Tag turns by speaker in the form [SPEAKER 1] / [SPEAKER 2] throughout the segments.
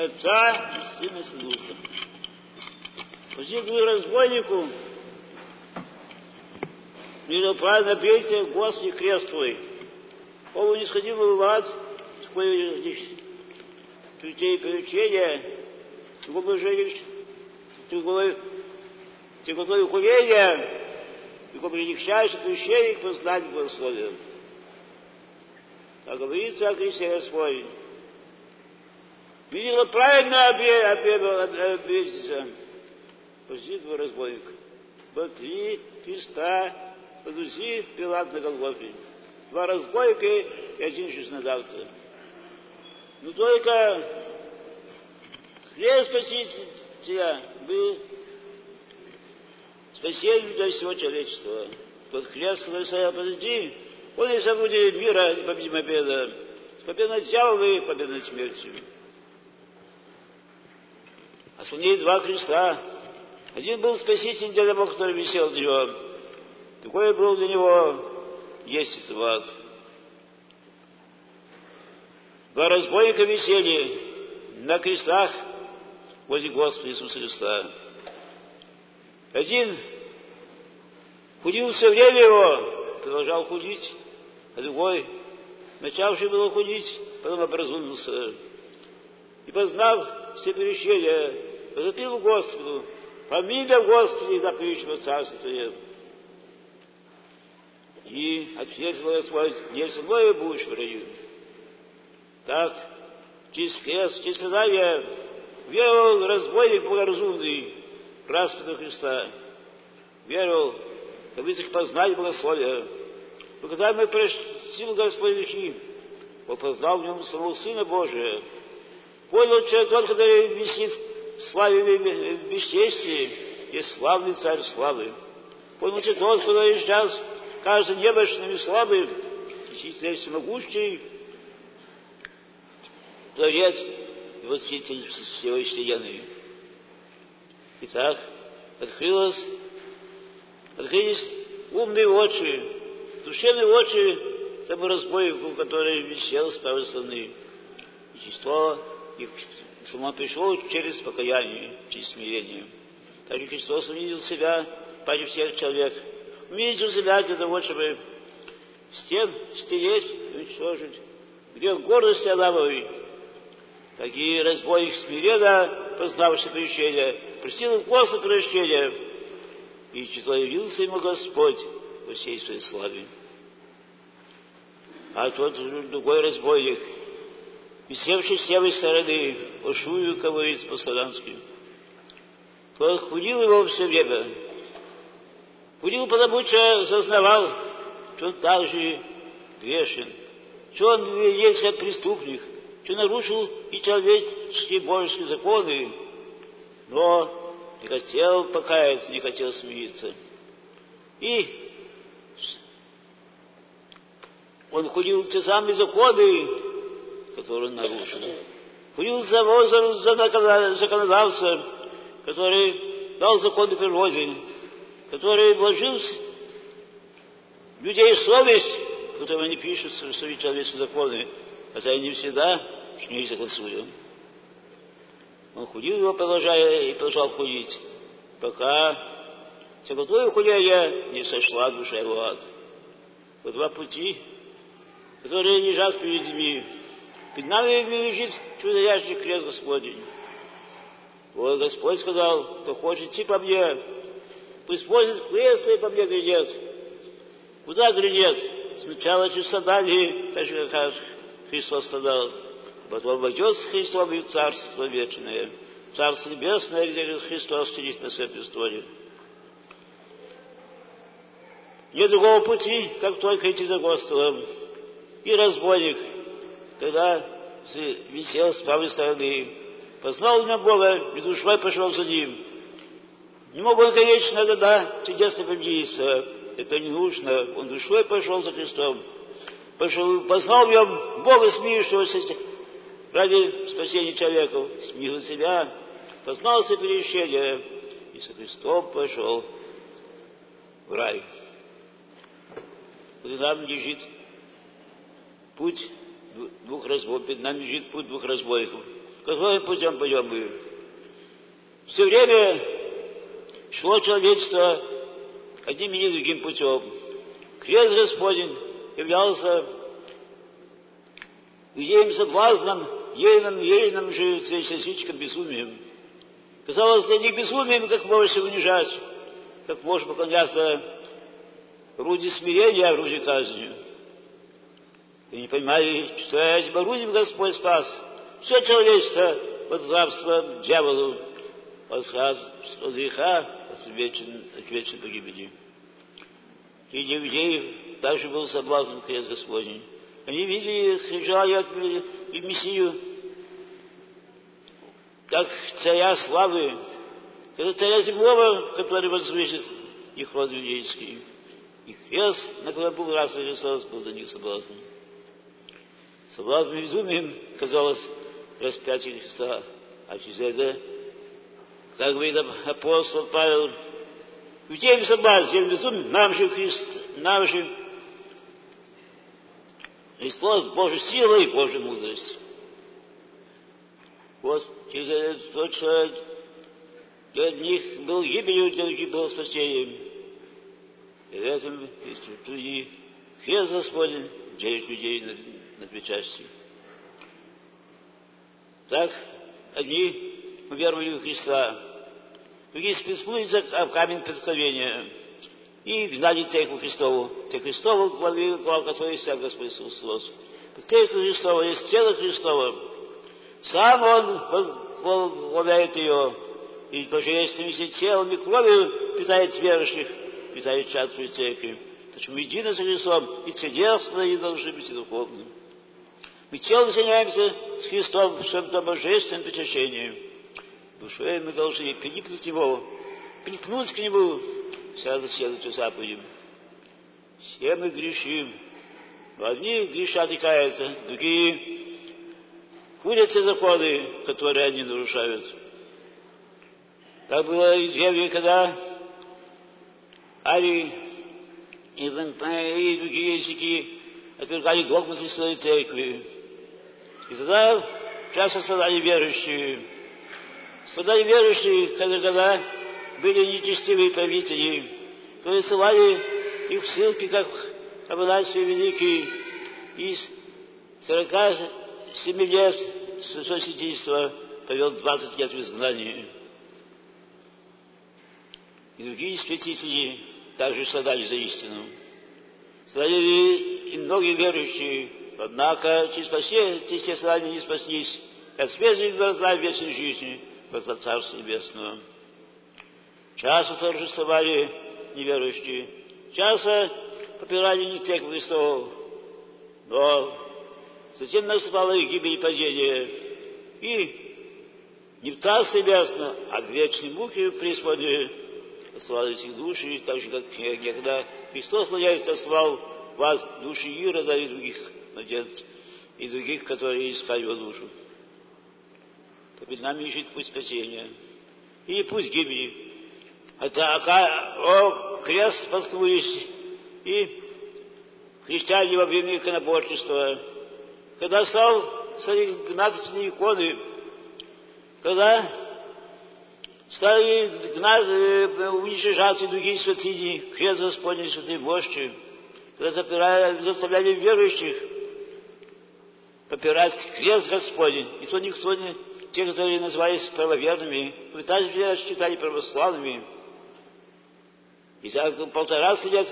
[SPEAKER 1] Отца и Сына и Духа. Возниклый разбойнику, видел правильно песня Господи крест твой. Он не сходил в ад, такое людей приучения, такое же такое такое ухуление, такое предикчайший священник познать благословие. Как говорится о Христе Господь. Видела правильно обидеться. Посидит его разбойник. Смотри, Христа, подузи Пилат на Голгофе. Два разбойника и один честнодавца. Но только хлеб Спасителя был спасением для всего человечества. Вот хлеб, который стоял позади, он и забудет мира, победим победа. Победа над дьяволом и победа над смертью. А слоней два креста. Один был спаситель для того, который висел для него. Другой был для него есть в Два разбойника висели на крестах возле Господа Иисуса Христа. Один худил все время его, продолжал худить, а другой, начавший было худить, потом образумился. И познав все перещения, возопил Господу, помилуй Господи, за прищего царства. И ответил Господь, не со мной будешь в раю. Так, через крест, через страдания веровал разбойник благоразумный, Распятого Христа. Веровал, как их познать благословие. Но когда мы пришли Господь вещи, он познал в нем самого Сына Божия. Понял человек тот, который висит в славе в бесчестии, есть славный царь славы. Понял человек тот, который сейчас кажется немощным и слабым, действительно всемогущий, Творец и Властитель всей вселенной. Итак, открылось, открылись умные очи, душевные очи тому разбойнику, который висел с правой стороны. Естество и сама пришло через покаяние, через смирение. Также Христос увидел себя, паче всех человек, увидел себя для того, чтобы с тем стереть и уничтожить, где в гордости Адамовой, такие разбойник смиренно, познавший прещение, просил Господа прощения, и явился ему Господь во всей своей славе. А тот другой разбойник, с левой стороны, ушую говорит по-славянски, худил его все время, худил, потому что сознавал, что он также грешен, что он есть как преступник, что нарушил и человеческие божеские законы, но не хотел покаяться, не хотел смириться. И он ходил те самые законы, которые нарушил. Ходил за возраст, за законодавство, который дал законы природе, который вложил в людей совесть, которую они пишут свои человеческие законы, хотя и не всегда с ней согласуем. Он худил его, продолжая, и продолжал худить, пока всякое худение не сошла душа его ад. Вот два пути, которые лежат перед людьми. Перед нами лежит чудовящий крест Господень. Вот Господь сказал, кто хочет идти по мне, пусть возит крест и по мне глядит. Куда глядит? Сначала через страдания, так же, как Христос страдал. Потом войдет с Христом в Царство Вечное, Царство Небесное, где Христос сидит на своем престоле. Нет другого пути, как только идти за Господом. И разбойник, когда висел с правой стороны, познал имя Бога, и душой пошел за ним. Не мог он, конечно, тогда чудесно победиться. Это не нужно. Он душой пошел за Христом. Пошел, познал в нем Бога, смеющегося ради спасения человека, смирил себя, познал все перещения и со Христом пошел в рай. Перед нами лежит путь двух разбойников, перед нами лежит путь двух разбойников. каким путем пойдем мы. Все время шло человечество одним и другим путем. Крест Господень являлся идеем соблазном, ейным, ейным же священничком безумием. Казалось, для них безумием, как можешь унижать, как можешь поклоняться орудие смирения, орудие казни. И не понимали, что этим орудием Господь спас все человечество от рабства дьяволу, от, от греха, от вечной, от вечной погибели. И людей также был соблазн крест Господень. Они видели, желали и Мессию, как царя славы, как царя земного, который возвысит их род иудейский. И крест, на который был раз Христос, был для них соблазн. Соблазн безумием казалось распятие Христа, а через это, как говорит апостол Павел, в тем соблазн, безумием, нам же Христ, нам же Христос Божья сила и Божья мудрость. Вот через этот тот человек для одних был гибелью, для других был спасением. И в этом есть люди Хрест Господень делит людей на, на две части. Так, одни уверовали в Христа, другие спецпутятся в камень преткновения и гнали церковь Христову. Те Христову главе, глава которой вся Господь Иисус Христос. Церковь Христова есть тело Христово. Сам Он возглавляет ее, и божественными телом и кровью питает верующих, питает частную церковь. Почему едино с Христом и чудесно и должны быть и духовным. Мы телом занимаемся с Христом в чем-то божественном причащении. Душой мы должны прилипнуть к Него, припнуть к Нему, сразу следует заповедям. Все мы грешим. Одни грешат и каются, другие курятся законы, которые они нарушают. Так было и древние, когда Ари и, другие языки отвергали догмы своей церкви. И тогда часто страдали верующие. Страдали верующие, когда, были нечестивые правители, которые их в ссылки, как Абанасий Великий, из 47 лет святительства повел 20 лет в изгнании. И другие святители также страдали за истину. Страдали и многие верующие, однако через спасение те страдания не спаслись, как свежие глаза вечной жизни, глаза Царства Небесного. Часто торжествовали неверующие, часто попирали не тех Христов, но затем наступала их гибель и падение, и не в Царство Небесное, а в вечной муке преисподней. Славить их души, так же, как когда Христос владеет славу вас, души Ирода и других надежд, и других, которые его душу. То перед нами ищет путь спасения. Или путь гибели. Это о, крест споткнулись и христиане во время иконоборчества. Когда стал гнаться иконы, когда стали гнать, уничтожаться другие святыни, крест Господень, святые вожди, когда заставляли верующих попирать крест Господень, и то никто не, те, которые назывались правоверными, пытались считали православными, и за полтора лет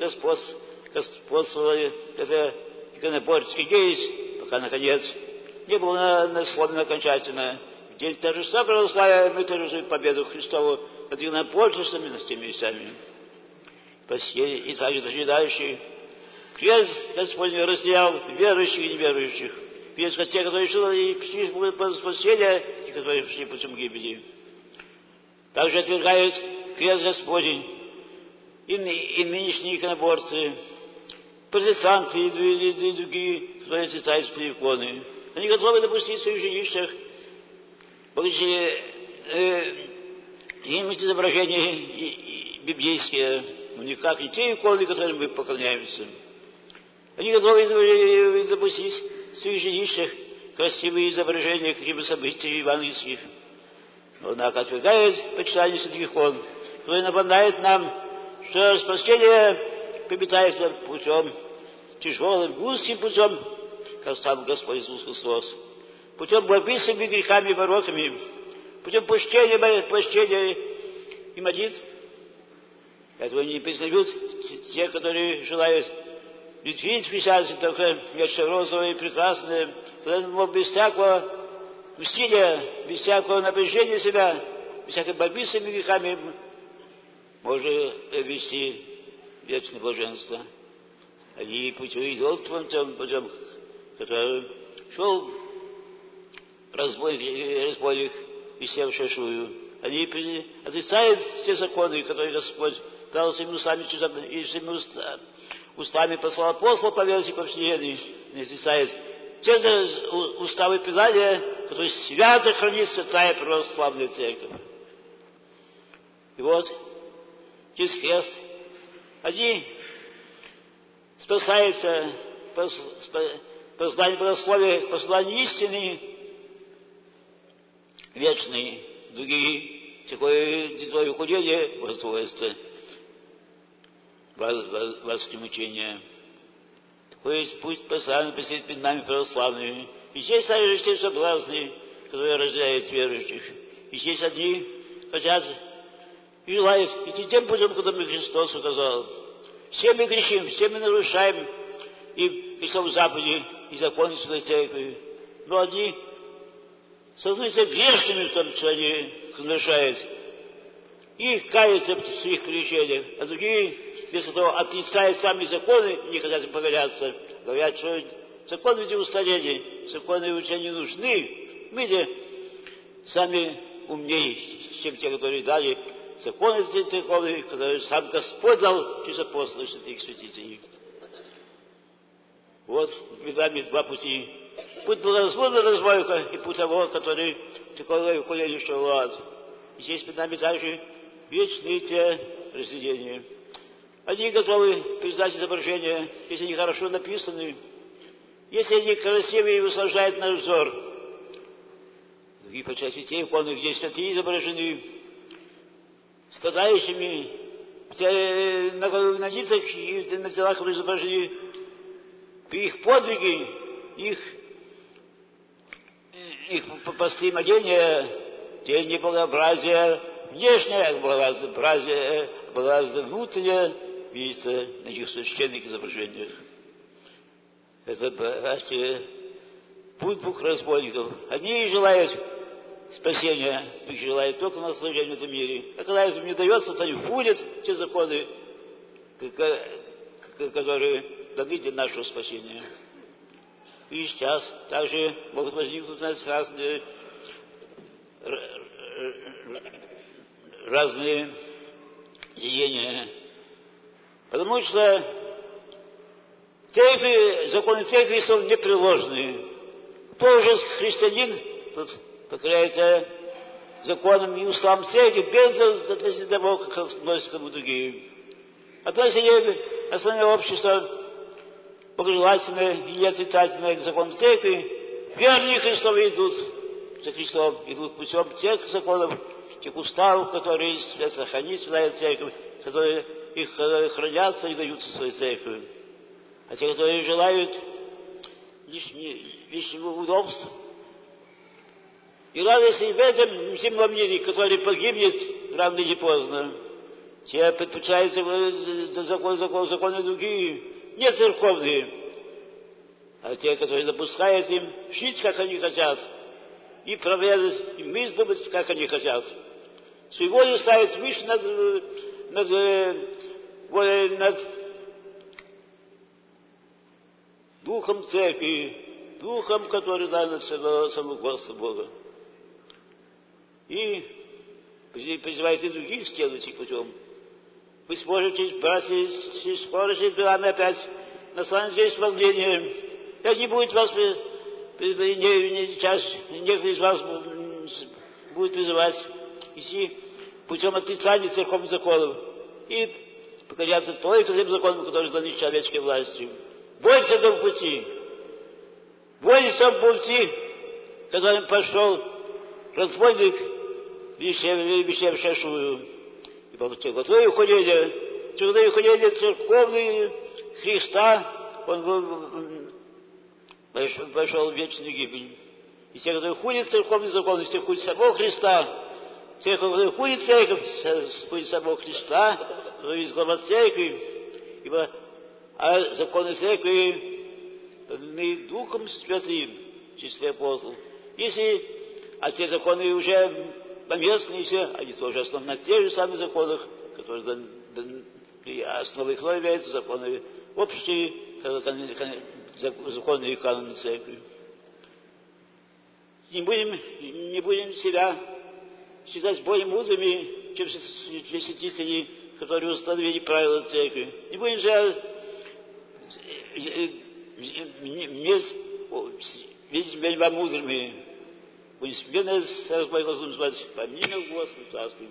[SPEAKER 1] господствовали это иконоборческие деятельность, пока, наконец, не было насловно окончательно. В день торжества православия мы торжествуем победу Христову над иконоборчествами, над теми вещами. И также дожидающие. Крест Господень разделял верующих и неверующих. Крест те, которые и пришли по спасения, и которые пришли путем гибели. Также отвергают крест Господень и, и нынешние иконоборцы, протестанты и, и, и другие, которые читают иконы. Они готовы допустить в своих жилищах будучи э, иметь изображения библейские, но никак не те иконы, которым мы поклоняемся. Они готовы допустить в своих жилищах красивые изображения каких-то событий евангельских. Но, однако, отвергает почитание святых икон, который напоминает нам, что спасение побитается путем тяжелым, узким путем, как сам Господь Иисус Христос, путем борьбы с грехами и воротами, путем пощения, пощения и молитв. Этого не признают те, которые желают видеть в только нечто розовое и прекрасное, когда без всякого усилия, без всякого напряжения себя, без всякой борьбы с этими грехами можно вести вечное блаженство. Они путем идут путем, путем, который шел разбойник, разбойник висел шашую. Они отрицают все законы, которые Господь дал своими устами, и своими устами, устами послал апостол по версии повседневной, не отрицает те уставы Писания, которые свято хранит святая православная церковь. И вот, через крест, один спасается познание богословия, послание истины. Вечный, другие такое твое худение возводится вас мучения. Такое пусть постоянно посидит перед нами православными. И здесь те соблазны, которые рождают верующих. И здесь одни хотят и желают идти тем путем, которым Христос указал. Все мы грешим, все мы нарушаем и в Западе, и законы Святой Церкви. Но одни становятся грешными в том, что они нарушают. И каются в своих прегрешениях, а другие, вместо того, отрицая сами законы, не хотят им покоряться, говорят, что законы ведь устарели, законы уже не нужны. Мы же сами умнее, чем те, которые дали законы церковные, которые сам Господь дал через апостолов святых святителей. Вот перед нами два пути. Путь благословенного развойка и путь того, который такое уходили, что в ад. И здесь перед нами также вечные те произведения. Одни готовы признать изображения, если они хорошо написаны, если они красивые и выслаждают наш взор. Другие по части те иконы, где святые изображены, страдающими, на, на лицах и на телах изображены их подвиги, их, их построение, те неблагообразия, внешнее благообразие, благообразие внутреннее, видится на этих священных изображениях. Это, братья, путь двух разбойников. Одни желают спасения, другие желают только наслаждения в этом мире. А когда это не дается, то они вводят те законы, которые даны для нашего спасения. И сейчас также могут возникнуть у нас разные, разные деяния. Потому что церкви, законы церкви sont непреложные. Кто уже христианин, тот покоряется законам и уставам церкви без того, как относятся к другим. Отношение основное общество благожелательное и отрицательное к законам церкви, верные Христовы идут за Христом, идут путем тех законов, тех уставов, которые сохранит Святая Церковь, которые их которые хранятся и даются своей церкви. А те, которые желают лишнего удобства, и радости в этом земном мире, который погибнет рано или поздно, те предпочитают закон, закон, законы другие, не церковные, а те, которые допускают им жить, как они хотят, и проверять, и мысль как они хотят. Свою волю ставить выше над, над, над, духом церкви, духом, который дан от самого Господа Бога. И призывайте других следовать их путем. Вы сможете, братья, скоро же нами опять наслать здесь волнение. И не будет вас, не, не, сейчас некоторые из вас будет вызывать идти путем отрицания церковных законов и покоряться только тем законам, которые даны человеческой властью. Бойтесь этого пути. Бойтесь этого пути, он пошел разбойник, вещев шашую, и благослови уходили, когда уходили церковные Христа, он пошел в вечную гибель. И те, которые ходят церковный закон, все ходят самого Христа, которые ходят церковь, ходят самого Христа, есть глава церкви, ибо а законы церкви даны Духом Святым, числе апостолов. Если, а те законы уже поместные все, они тоже основаны на тех же самых законах, которые дан, дан, основой их являются законы общие, законы и каноны церкви. Не будем, не будем себя считать более мудрыми, чем святители, которые установили правила церкви. Не будем же видеть себя мудрыми. Смиренно с разбойным звать, помимо Господа Царствия.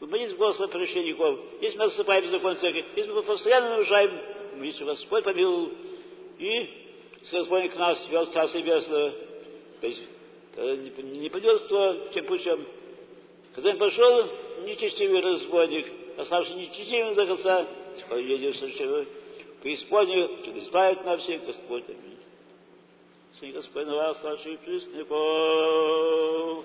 [SPEAKER 1] Молись Господа прощенников. Если мы отступаем в закон церкви, если мы постоянно нарушаем, молись Господь помилуй. И с Господь к нас вел Царство Небесное. То есть не пойдет кто тем путем. Когда пошел, нечестивый разбойник, оставший нечестивым до конца, едет совершенно преисподнюю, избавит нас всех Господь. Аминь. Сын Господь на вас, наших преступников.